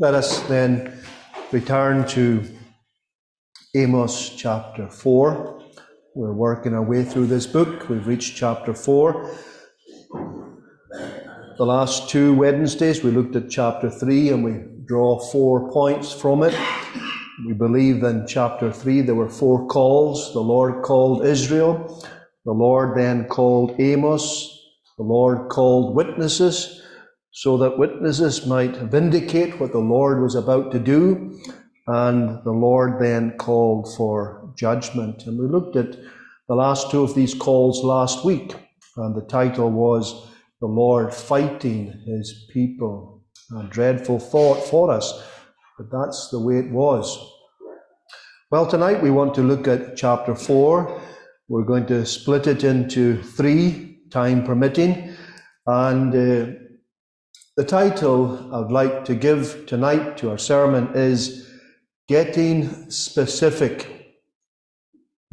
Let us then return to Amos chapter 4. We're working our way through this book. We've reached chapter 4. The last two Wednesdays we looked at chapter 3 and we draw four points from it. We believe in chapter 3 there were four calls. The Lord called Israel. The Lord then called Amos. The Lord called witnesses so that witnesses might vindicate what the Lord was about to do. And the Lord then called for judgment. And we looked at the last two of these calls last week, and the title was The Lord Fighting His People. A dreadful thought for us, but that's the way it was. Well, tonight we want to look at chapter 4. We're going to split it into three, time permitting. And uh, the title I'd like to give tonight to our sermon is Getting Specific.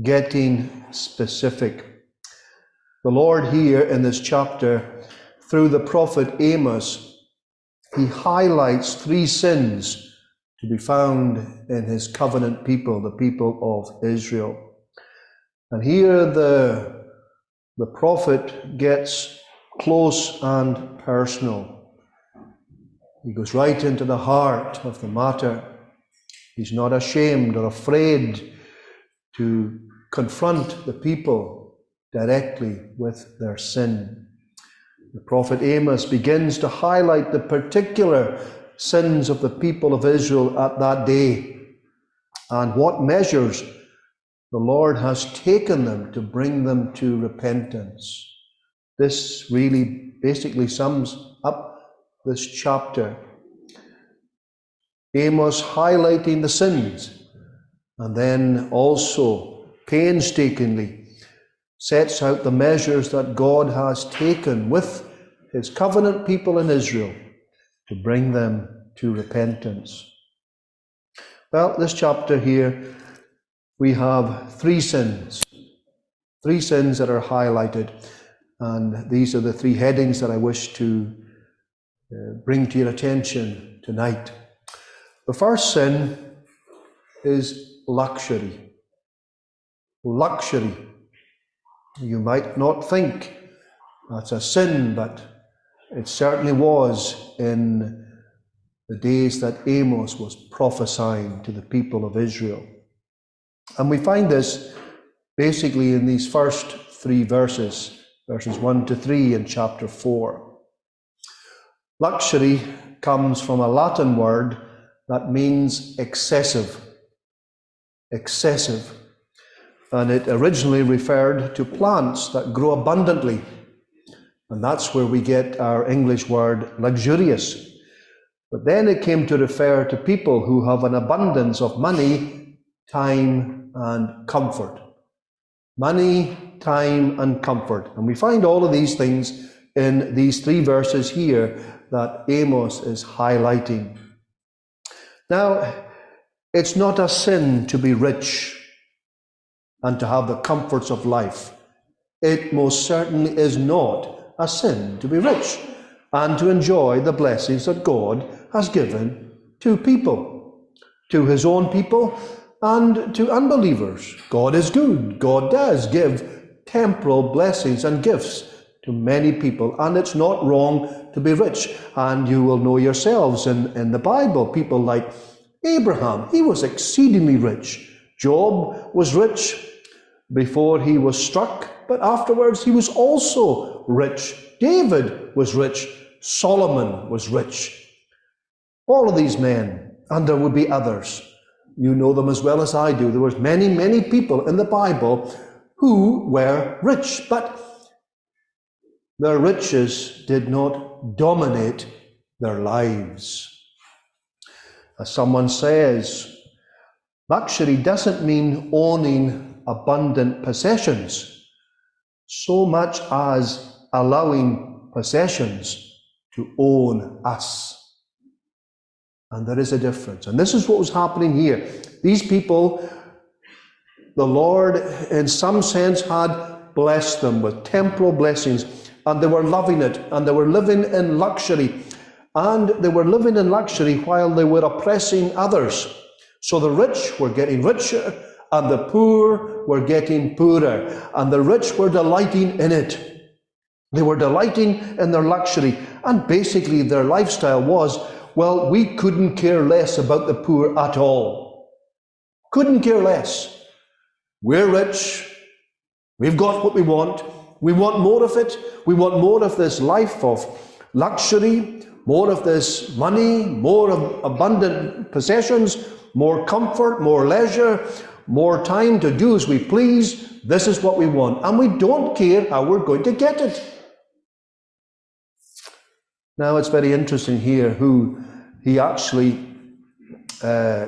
Getting Specific. The Lord here in this chapter, through the prophet Amos, he highlights three sins to be found in his covenant people, the people of Israel. And here the, the prophet gets close and personal. He goes right into the heart of the matter. He's not ashamed or afraid to confront the people directly with their sin. The prophet Amos begins to highlight the particular sins of the people of Israel at that day and what measures the Lord has taken them to bring them to repentance. This really basically sums up this chapter. Amos highlighting the sins and then also painstakingly sets out the measures that God has taken with his covenant people in Israel to bring them to repentance. Well, this chapter here, we have three sins. Three sins that are highlighted. And these are the three headings that I wish to Uh, bring to your attention tonight. The first sin is luxury. Luxury. You might not think that's a sin, but it certainly was in the days that Amos was prophesying to the people of Israel. And we find this basically in these first three verses, verses 1 to 3 in chapter 4. Luxury comes from a Latin word that means excessive. Excessive. And it originally referred to plants that grow abundantly. And that's where we get our English word luxurious. But then it came to refer to people who have an abundance of money, time, and comfort. Money, time, and comfort. And we find all of these things in these three verses here that Amos is highlighting. Now, it's not a sin to be rich and to have the comforts of life. It most certainly is not a sin to be rich and to enjoy the blessings that God has given to people, to his own people and to unbelievers. God is good. God does give temporal blessings and gifts to many people, and it's not wrong to be rich. And you will know yourselves in, in the Bible, people like Abraham, he was exceedingly rich. Job was rich before he was struck, but afterwards he was also rich. David was rich. Solomon was rich. All of these men, and there would be others. You know them as well as I do. There was many, many people in the Bible who were rich, but their riches did not dominate their lives. As someone says, luxury doesn't mean owning abundant possessions so much as allowing possessions to own us. And there is a difference. And this is what was happening here. These people, the Lord, in some sense, had blessed them with temporal blessings and they were loving it and they were living in luxury. and they were living in luxury while they were oppressing others. So the rich were getting richer, and the poor were getting poorer, and the rich were delighting in it. They were delighting in their luxury, and basically their lifestyle was well, we couldn't care less about the poor at all. Couldn't care less. We're rich. We've got what we want. We want more of it. We want more of this life of luxury, more of this money, more of abundant possessions, more comfort, more leisure, more time to do as we please. This is what we want. And we don't care how we're going to get it. Now it's very interesting here who he actually uh,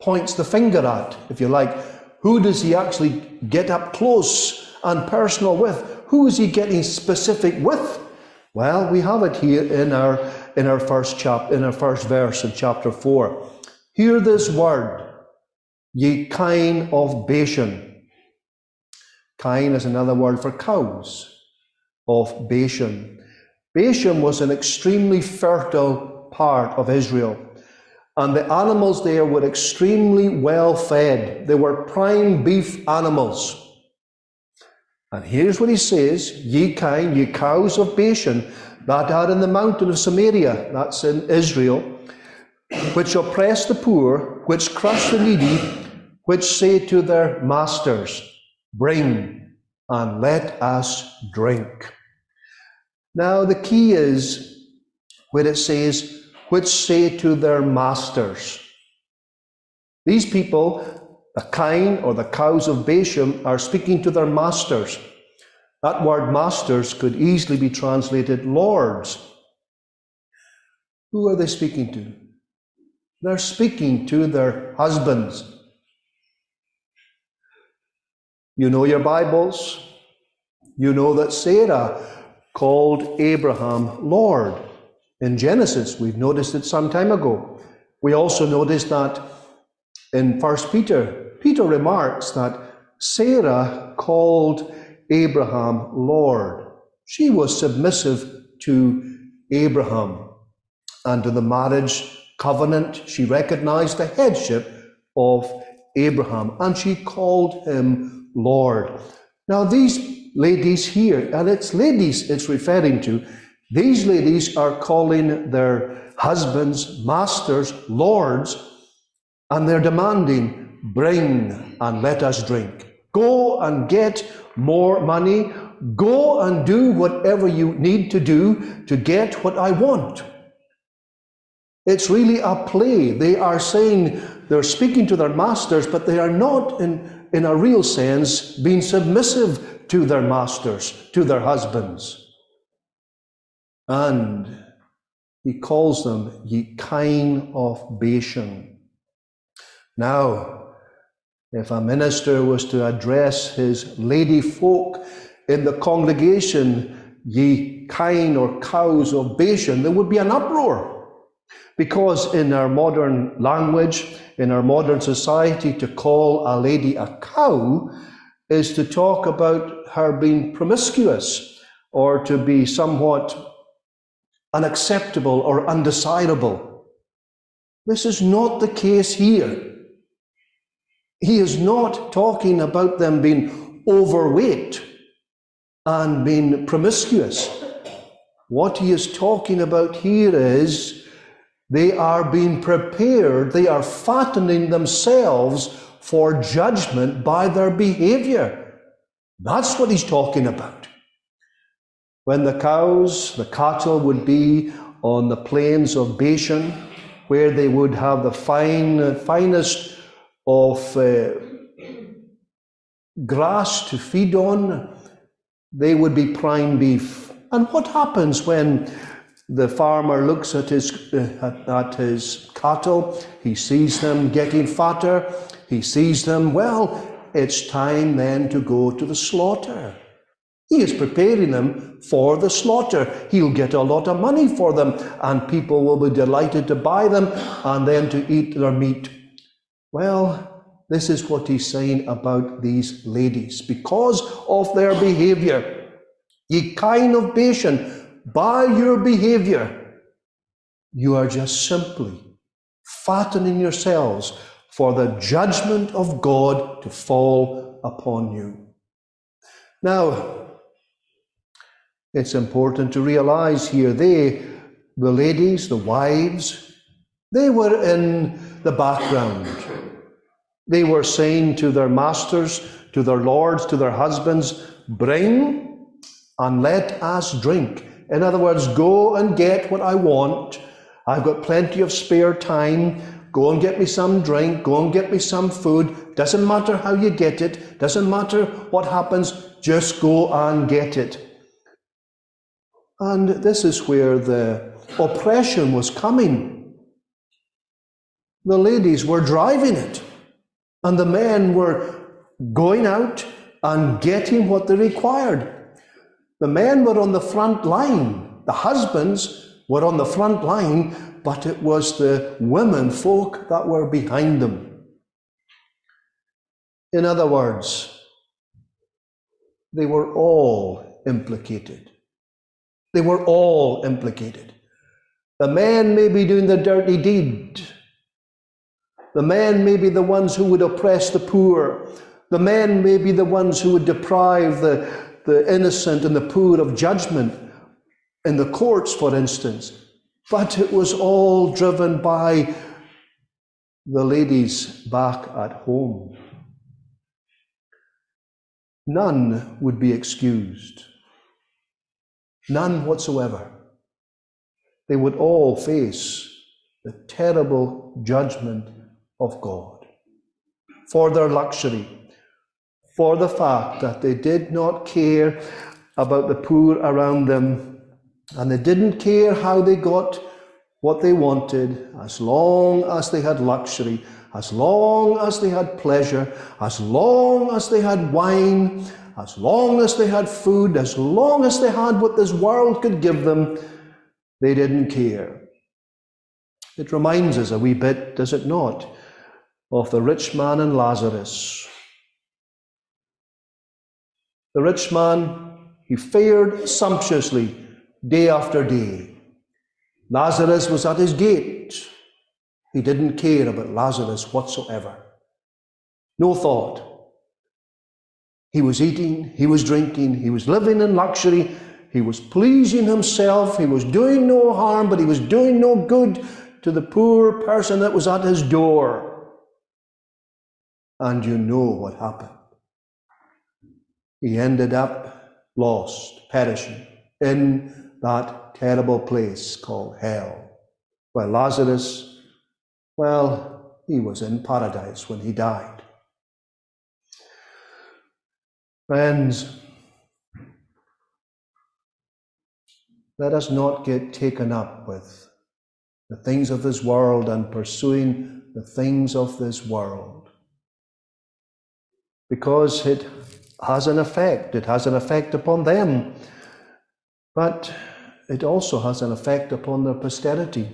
points the finger at, if you like. Who does he actually get up close and personal with? Who is he getting specific with? Well, we have it here in our in our first chap in our first verse in chapter four. Hear this word, ye kine of Bashan. Kine is another word for cows of Bashan. Bashan was an extremely fertile part of Israel. And the animals there were extremely well fed. They were prime beef animals. And here's what he says Ye kine, ye cows of Bashan, that are in the mountain of Samaria, that's in Israel, which oppress the poor, which crush the needy, which say to their masters, Bring and let us drink. Now, the key is where it says, which say to their masters. These people, the kine or the cows of Bashan, are speaking to their masters. That word masters could easily be translated lords. Who are they speaking to? They're speaking to their husbands. You know your Bibles. You know that Sarah called Abraham Lord. In Genesis, we've noticed it some time ago. We also noticed that in 1 Peter, Peter remarks that Sarah called Abraham Lord. She was submissive to Abraham and to the marriage covenant. She recognized the headship of Abraham and she called him Lord. Now, these ladies here, and it's ladies it's referring to, these ladies are calling their husbands masters, lords, and they're demanding, bring and let us drink. Go and get more money. Go and do whatever you need to do to get what I want. It's really a play. They are saying they're speaking to their masters, but they are not, in, in a real sense, being submissive to their masters, to their husbands. And he calls them ye kine of Bashan. Now, if a minister was to address his lady folk in the congregation, ye kine or cows of Bashan, there would be an uproar. Because in our modern language, in our modern society, to call a lady a cow is to talk about her being promiscuous or to be somewhat unacceptable or undesirable. This is not the case here. He is not talking about them being overweight and being promiscuous. What he is talking about here is they are being prepared, they are fattening themselves for judgment by their behavior. That's what he's talking about. When the cows, the cattle would be on the plains of Bashan, where they would have the fine, finest of uh, grass to feed on, they would be prime beef. And what happens when the farmer looks at his, uh, at his cattle, he sees them getting fatter, he sees them, well, it's time then to go to the slaughter. He is preparing them for the slaughter. He'll get a lot of money for them, and people will be delighted to buy them and then to eat their meat. Well, this is what he's saying about these ladies. Because of their behavior, ye kine of Bashan, by your behavior, You are just simply fattening yourselves for the judgment of God to fall upon you. Now, it's important to realize here they, the ladies, the wives, they were in the background. They were saying to their masters, to their lords, to their husbands, Bring and let us drink. In other words, go and get what I want. I've got plenty of spare time. Go and get me some drink. Go and get me some food. Doesn't matter how you get it. Doesn't matter what happens. Just go and get it. And this is where the oppression was coming. The ladies were driving it, and the men were going out and getting what they required. The men were on the front line, the husbands were on the front line, but it was the women folk that were behind them. In other words, they were all implicated. They were all implicated. The men may be doing the dirty deed. The men may be the ones who would oppress the poor. The men may be the ones who would deprive the, the innocent and the poor of judgment in the courts, for instance. But it was all driven by the ladies back at home. None would be excused. None whatsoever. They would all face the terrible judgment of God for their luxury, for the fact that they did not care about the poor around them and they didn't care how they got what they wanted as long as they had luxury, as long as they had pleasure, as long as they had wine, as long as they had food, as long as they had what this world could give them, they didn't care. It reminds us a wee bit, does it not, of the rich man and Lazarus. The rich man, he fared sumptuously day after day. Lazarus was at his gate. He didn't care about Lazarus whatsoever. No thought. He was eating, he was drinking, he was living in luxury, he was pleasing himself, he was doing no harm, but he was doing no good to the poor person that was at his door. And you know what happened he ended up lost, perishing in that terrible place called hell. While Lazarus, well, he was in paradise when he died. Friends, let us not get taken up with the things of this world and pursuing the things of this world because it has an effect. It has an effect upon them, but it also has an effect upon their posterity.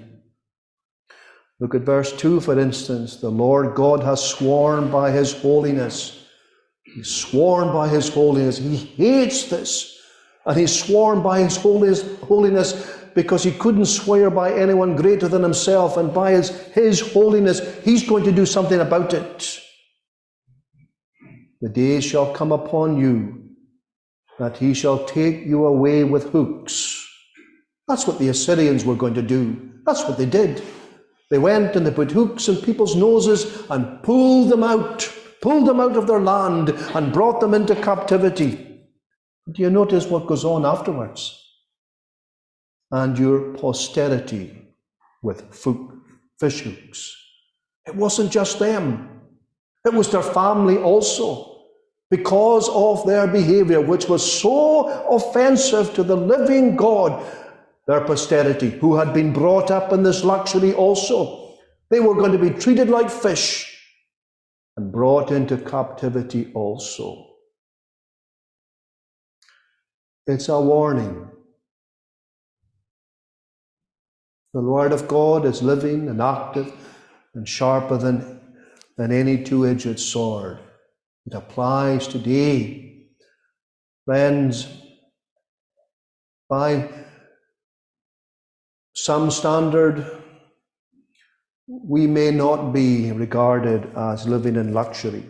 Look at verse 2, for instance. The Lord God has sworn by his holiness. He's sworn by his holiness. He hates this. And he's sworn by his holiness, because he couldn't swear by anyone greater than himself. And by his, his holiness, he's going to do something about it. The day shall come upon you that he shall take you away with hooks. That's what the Assyrians were going to do. That's what they did. They went and they put hooks in people's noses and pulled them out, pulled them out of their land and brought them into captivity. Do you notice what goes on afterwards? And your posterity with fish hooks. It wasn't just them, it was their family also because of their behavior, which was so offensive to the living God, their posterity, who had been brought up in this luxury also. They were going to be treated like fish and brought into captivity also. It's a warning. The Word of God is living and active and sharper than, than any two edged sword. It applies today. Friends, by some standard, we may not be regarded as living in luxury.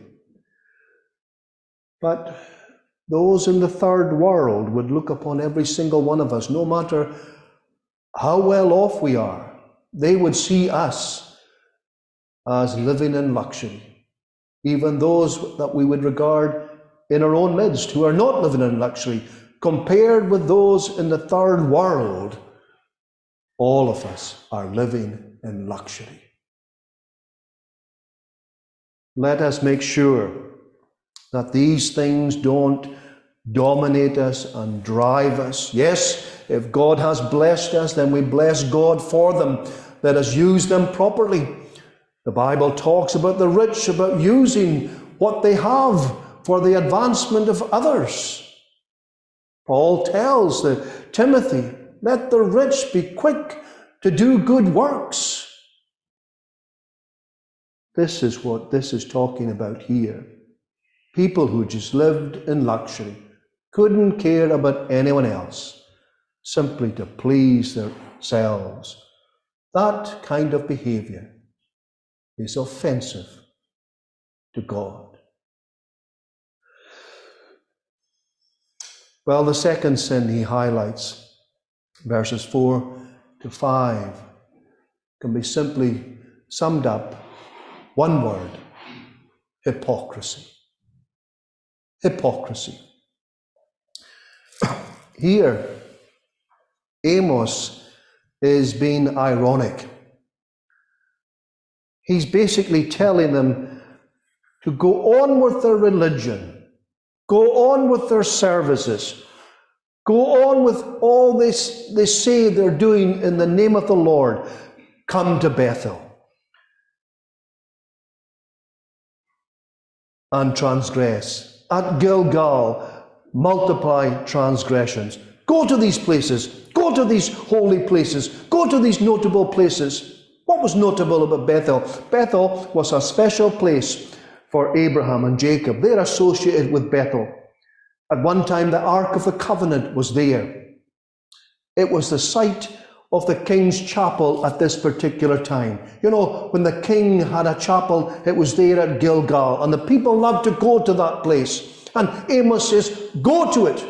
But those in the third world would look upon every single one of us, no matter how well off we are, they would see us as living in luxury. Even those that we would regard in our own midst who are not living in luxury, compared with those in the third world, all of us are living in luxury. Let us make sure that these things don't dominate us and drive us. Yes, if God has blessed us, then we bless God for them. Let us use them properly. The Bible talks about the rich, about using what they have for the advancement of others. Paul tells the, Timothy, let the rich be quick to do good works. This is what this is talking about here. People who just lived in luxury, couldn't care about anyone else, simply to please themselves. That kind of behavior is offensive to God. Well, the second sin he highlights, verses 4 to 5, can be simply summed up one word hypocrisy. Hypocrisy. Here, Amos is being ironic. He's basically telling them to go on with their religion, go on with their services, go on with all this they say they're doing in the name of the Lord. Come to Bethel. And transgress. At Gilgal, multiply transgressions. Go to these places. Go to these holy places. Go to these notable places. What was notable about Bethel? Bethel was a special place for Abraham and Jacob. They're associated with Bethel. At one time, the Ark of the Covenant was there. It was the site of the king's chapel at this particular time. You know, when the king had a chapel, it was there at Gilgal, and the people loved to go to that place. And Amos says, Go to it.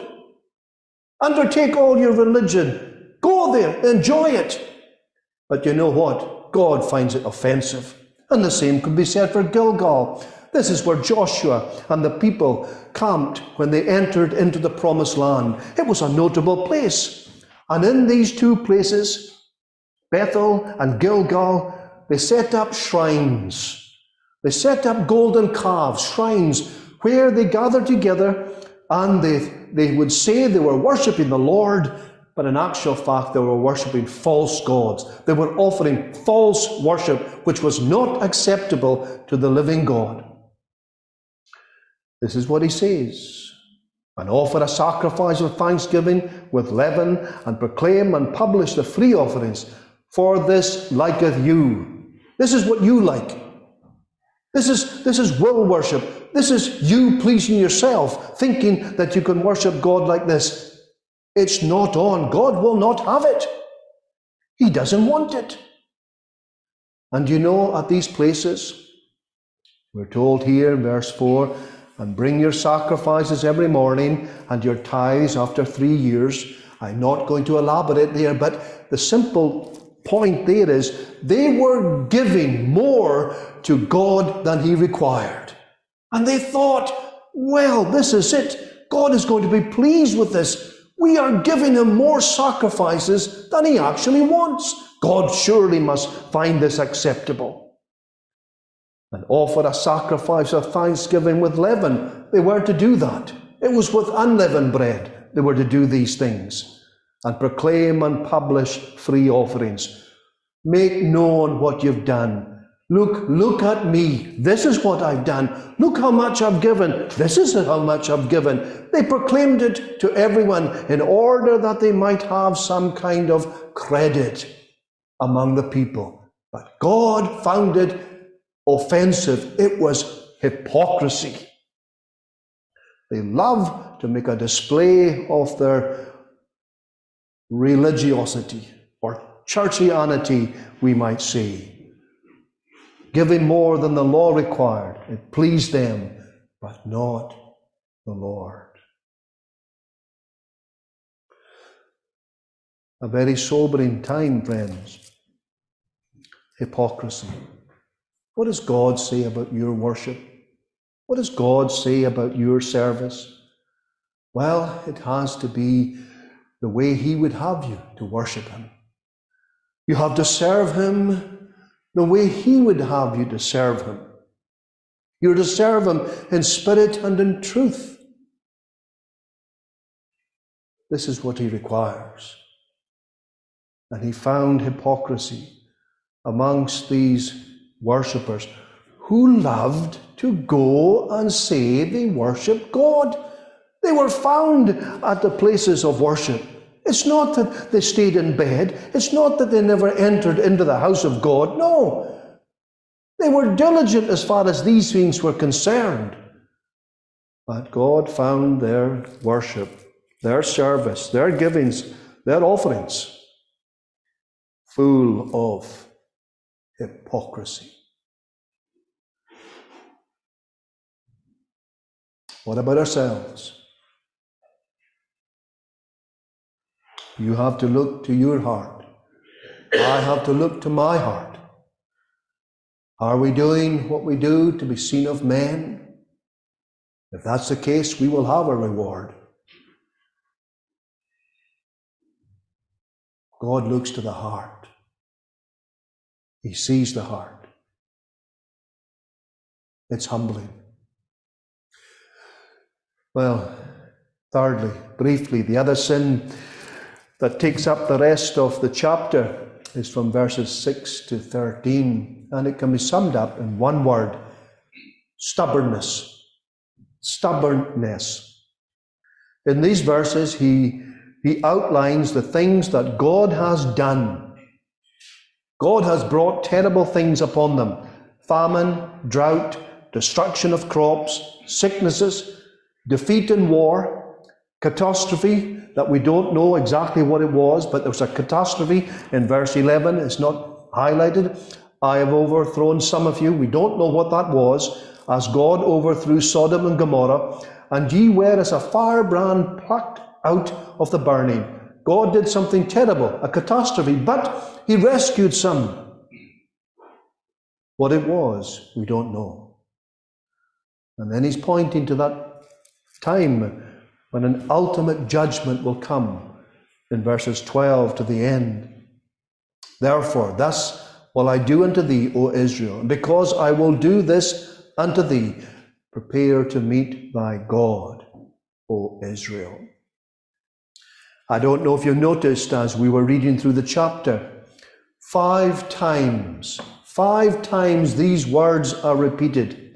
Undertake all your religion. Go there. Enjoy it. But you know what? God finds it offensive. And the same could be said for Gilgal. This is where Joshua and the people camped when they entered into the promised land. It was a notable place. And in these two places, Bethel and Gilgal, they set up shrines. They set up golden calves, shrines where they gathered together and they, they would say they were worshipping the Lord, but in actual fact they were worshipping false gods. They were offering false worship, which was not acceptable to the living God. This is what he says. And offer a sacrifice of thanksgiving with leaven, and proclaim and publish the free offerings. For this liketh you. This is what you like. This is, this is will worship. This is you pleasing yourself, thinking that you can worship God like this. It's not on. God will not have it. He doesn't want it. And you know, at these places, we're told here in verse 4 and bring your sacrifices every morning and your tithes after three years. I'm not going to elaborate there, but the simple point there is they were giving more to God than He required. And they thought, well, this is it. God is going to be pleased with this. We are giving Him more sacrifices than He actually wants. God surely must find this acceptable. And offer a sacrifice of thanksgiving with leaven. They were to do that. It was with unleavened bread they were to do these things and proclaim and publish free offerings. Make known what you've done. Look, look at me. This is what I've done. Look how much I've given. This is how much I've given. They proclaimed it to everyone in order that they might have some kind of credit among the people. But God found it offensive. It was hypocrisy. They love to make a display of their religiosity or churchianity, we might say. Giving more than the law required. It pleased them, but not the Lord. A very sobering time, friends. Hypocrisy. What does God say about your worship? What does God say about your service? Well, it has to be the way He would have you to worship Him. You have to serve Him the way He would have you to serve Him. You're to serve Him in spirit and in truth. This is what He requires. And He found hypocrisy amongst these worshippers who loved to go and say they worship God. They were found at the places of worship. It's not that they stayed in bed. It's not that they never entered into the house of God. No. They were diligent as far as these things were concerned. But God found their worship, their service, their givings, their offerings full of hypocrisy. What about ourselves? You have to look to your heart. I have to look to my heart. Are we doing what we do to be seen of men? If that's the case, we will have a reward. God looks to the heart. He sees the heart. It's humbling. Well, thirdly, briefly, the other sin that takes up the rest of the chapter is from verses 6 to 13, and it can be summed up in one word stubbornness. Stubbornness. In these verses, he, he outlines the things that God has done. God has brought terrible things upon them famine, drought, destruction of crops, sicknesses, defeat in war, catastrophe that we don't know exactly what it was, but there was a catastrophe in verse 11. It's not highlighted. I have overthrown some of you. We don't know what that was, as God overthrew Sodom and Gomorrah. And ye were as a firebrand plucked out of the burning. God did something terrible, a catastrophe, but He rescued some. What it was, we don't know. And then He's pointing to that time when an ultimate judgment will come in verses 12 to the end. Therefore, thus will I do unto thee, O Israel, and because I will do this unto thee, prepare to meet thy God, O Israel. I don't know if you noticed as we were reading through the chapter, five times, five times these words are repeated.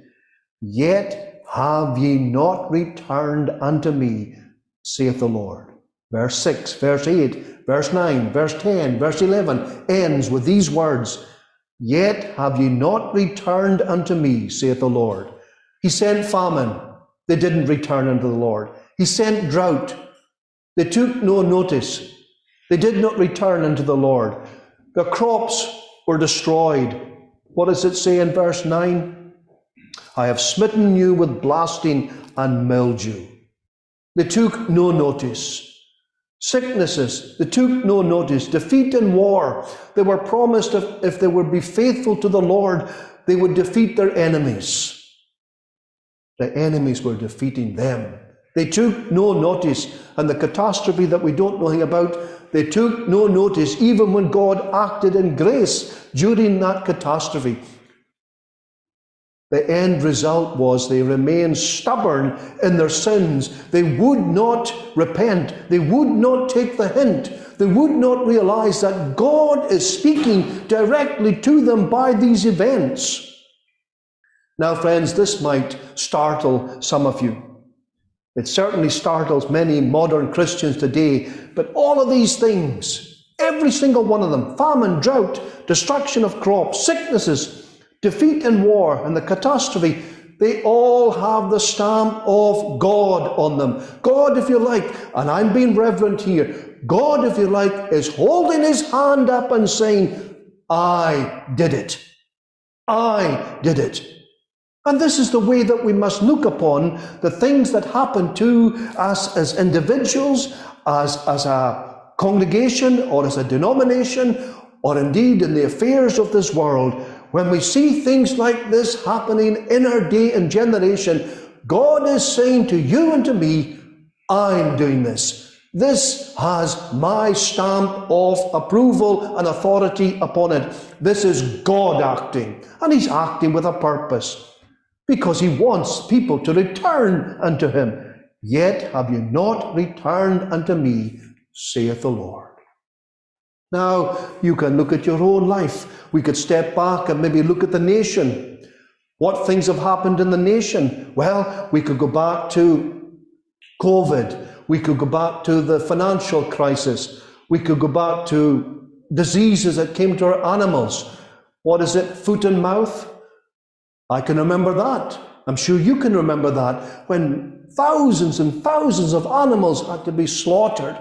Yet have ye not returned unto me, saith the Lord? Verse 6, verse 8, verse 9, verse 10, verse 11 ends with these words Yet have ye not returned unto me, saith the Lord. He sent famine, they didn't return unto the Lord. He sent drought, they took no notice. They did not return unto the Lord. The crops were destroyed. What does it say in verse 9? I have smitten you with blasting and mildew. They took no notice. Sicknesses, they took no notice. Defeat in war, they were promised if, if they would be faithful to the Lord, they would defeat their enemies. The enemies were defeating them. They took no notice, and the catastrophe that we don't know anything about, they took no notice even when God acted in grace during that catastrophe. The end result was they remained stubborn in their sins. They would not repent. They would not take the hint. They would not realize that God is speaking directly to them by these events. Now, friends, this might startle some of you. It certainly startles many modern Christians today. But all of these things, every single one of them famine, drought, destruction of crops, sicknesses, defeat in war and the catastrophe, They all have the stamp of God on them. God, if you like, and I'm being reverent here, God, if you like, is holding his hand up and saying, I did it. I did it. And this is the way that we must look upon the things that happen to us as individuals, as, as a congregation, or as a denomination, or indeed in the affairs of this world. When we see things like this happening in our day and generation, God is saying to you and to me, I'm doing this. This has my stamp of approval and authority upon it. This is God acting, and He's acting with a purpose because He wants people to return unto Him. Yet have you not returned unto me, saith the Lord. Now, you can look at your own life. We could step back and maybe look at the nation. What things have happened in the nation? Well, we could go back to COVID. We could go back to the financial crisis. We could go back to diseases that came to our animals. What is it? Foot and mouth? I can remember that. I'm sure you can remember that when thousands and thousands of animals had to be slaughtered.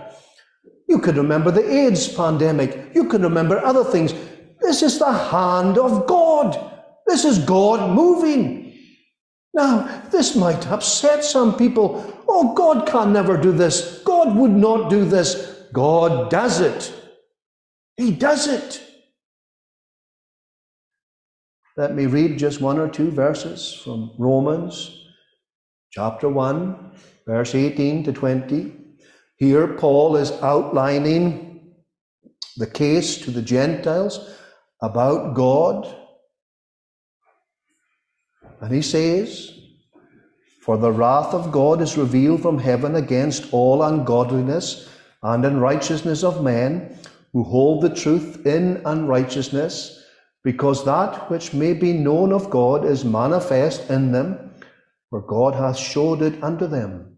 You can remember the AIDS pandemic. You can remember other things. This is the hand of God. This is God moving. Now, this might upset some people. Oh, God can never do this. God would not do this. God does it. He does it. Let me read just one or two verses from Romans chapter 1, verse 18 to 20. Here, Paul is outlining the case to the Gentiles about God. And he says, For the wrath of God is revealed from heaven against all ungodliness and unrighteousness of men who hold the truth in unrighteousness, because that which may be known of God is manifest in them, for God hath showed it unto them.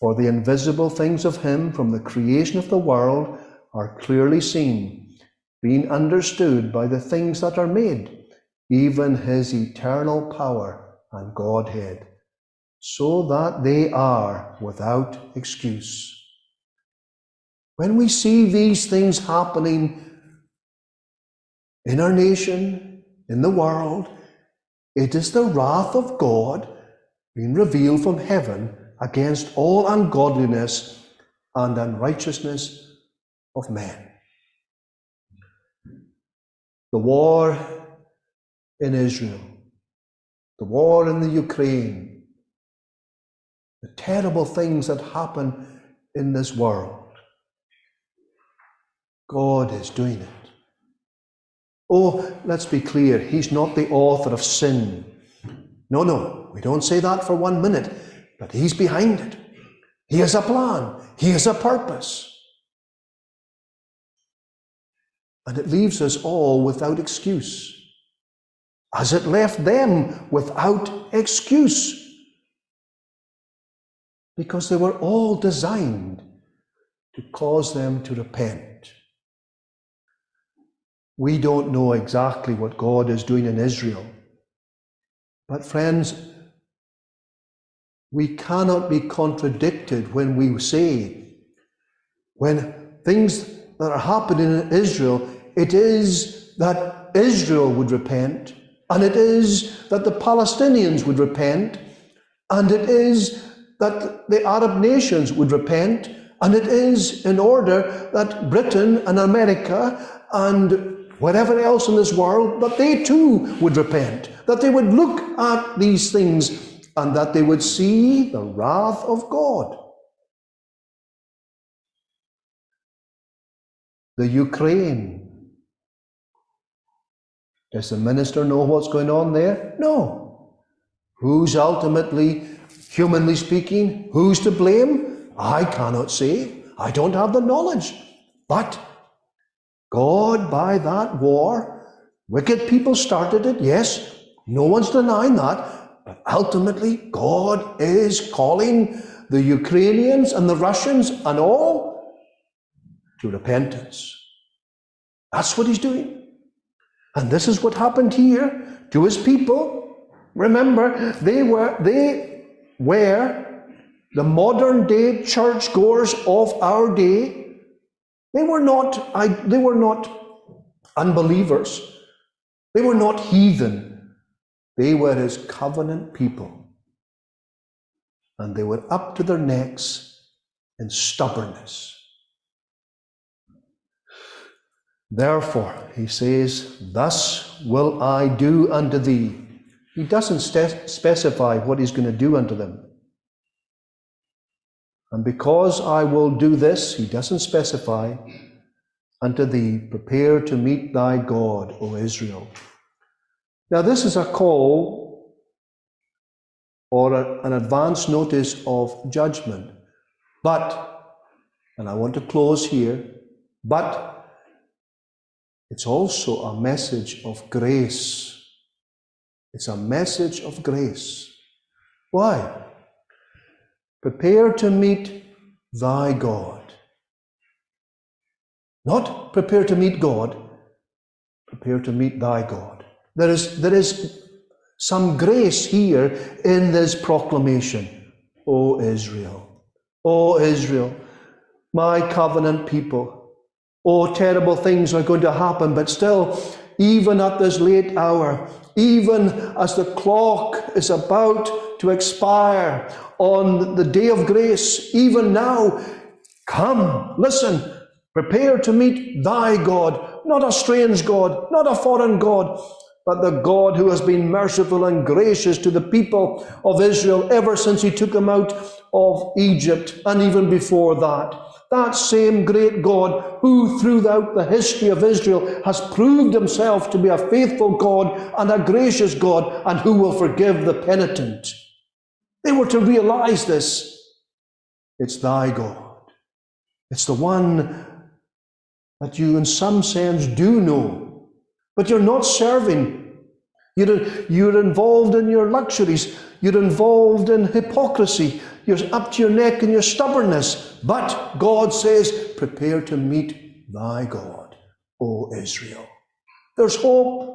For the invisible things of him from the creation of the world are clearly seen, being understood by the things that are made, even his eternal power and Godhead, so that they are without excuse. When we see these things happening in our nation, in the world, it is the wrath of God being revealed from heaven against all ungodliness and unrighteousness of men. The war in Israel, the war in the Ukraine, the terrible things that happen in this world. God is doing it. Oh, let's be clear, He's not the author of sin. No, no, we don't say that for one minute. But He's behind it. He has a plan, He has a purpose. And it leaves us all without excuse, as it left them without excuse. Because they were all designed to cause them to repent. We don't know exactly what God is doing in Israel. But, friends, we cannot be contradicted when we say, when things that are happening in Israel, it is that Israel would repent, and it is that the Palestinians would repent, and it is that the Arab nations would repent, and it is in order that Britain and America and whatever else in this world, that they too would repent, that they would look at these things and that they would see the wrath of God. The Ukraine. Does the minister know what's going on there? No. Who's ultimately, humanly speaking, who's to blame? I cannot say. I don't have the knowledge. But God, by that war, wicked people started it, yes. No one's denying that. Ultimately, God is calling the Ukrainians and the Russians and all to repentance. That's what he's doing. And this is what happened here to his people. Remember, they were, they were the modern day churchgoers of our day. They were not, I, they were not unbelievers. They were not heathen. They were his covenant people. And they were up to their necks in stubbornness. Therefore, he says, Thus will I do unto thee. He doesn't specify what he's going to do unto them. And because I will do this, he doesn't specify, unto thee, prepare to meet thy God, O Israel. Now, this is a call or a, an advance notice of judgment. But, and I want to close here, but it's also a message of grace. It's a message of grace. Why? Prepare to meet thy God. Not prepare to meet God, prepare to meet thy God. There is, there is some grace here in this proclamation. O Israel, O Israel, my covenant people, Oh, terrible things are going to happen, but still, even at this late hour, even as the clock is about to expire on the day of grace, even now, come, listen, prepare to meet thy God, not a strange God, not a foreign God, but the God who has been merciful and gracious to the people of Israel ever since he took them out of Egypt and even before that. That same great God who throughout the history of Israel has proved himself to be a faithful God and a gracious God and who will forgive the penitent. They were to realize this. It's thy God. It's the one that you, in some sense, do know, but you're not serving. You're, you're involved in your luxuries. You're involved in hypocrisy. You're up to your neck in your stubbornness. But God says, prepare to meet thy God, O Israel. There's hope.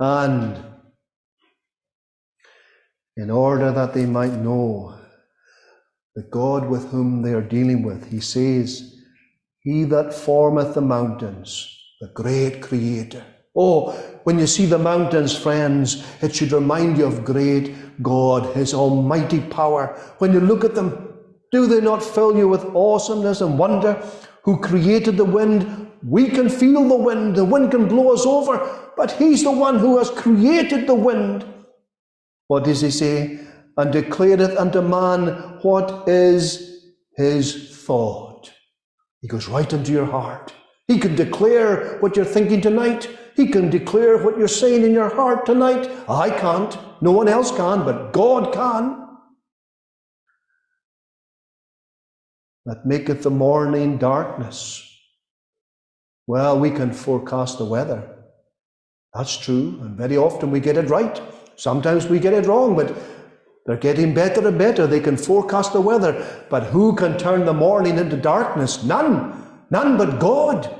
And in order that they might know the God with whom they are dealing with, he says, He that formeth the mountains, the great creator. Oh, when you see the mountains, friends, it should remind you of great God, His almighty power. When you look at them, do they not fill you with awesomeness and wonder? Who created the wind? We can feel the wind, the wind can blow us over, but He's the one who has created the wind. What does He say? And declareth unto man what is His thought. He goes right into your heart. He can declare what you're thinking tonight. He can declare what you're saying in your heart tonight. I can't. No one else can, but God can. That maketh the morning darkness. Well, we can forecast the weather. That's true, and very often we get it right. Sometimes we get it wrong, but they're getting better and better. They can forecast the weather. But who can turn the morning into darkness? None. None but God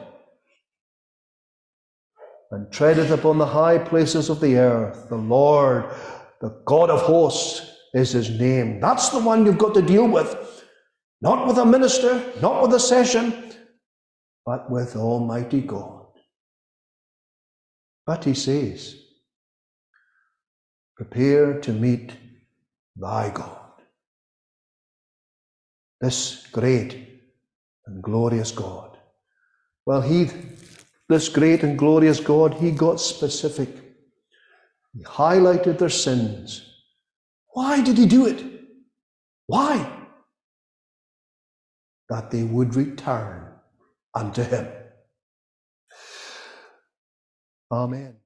and treadeth upon the high places of the earth. The Lord, the God of hosts, is his name. That's the one you've got to deal with. Not with a minister, not with a session, but with Almighty God. But he says, Prepare to meet thy God. This great and glorious God. Well, he this great and glorious God, he got specific. He highlighted their sins. Why did he do it? Why? That they would return unto him. Amen.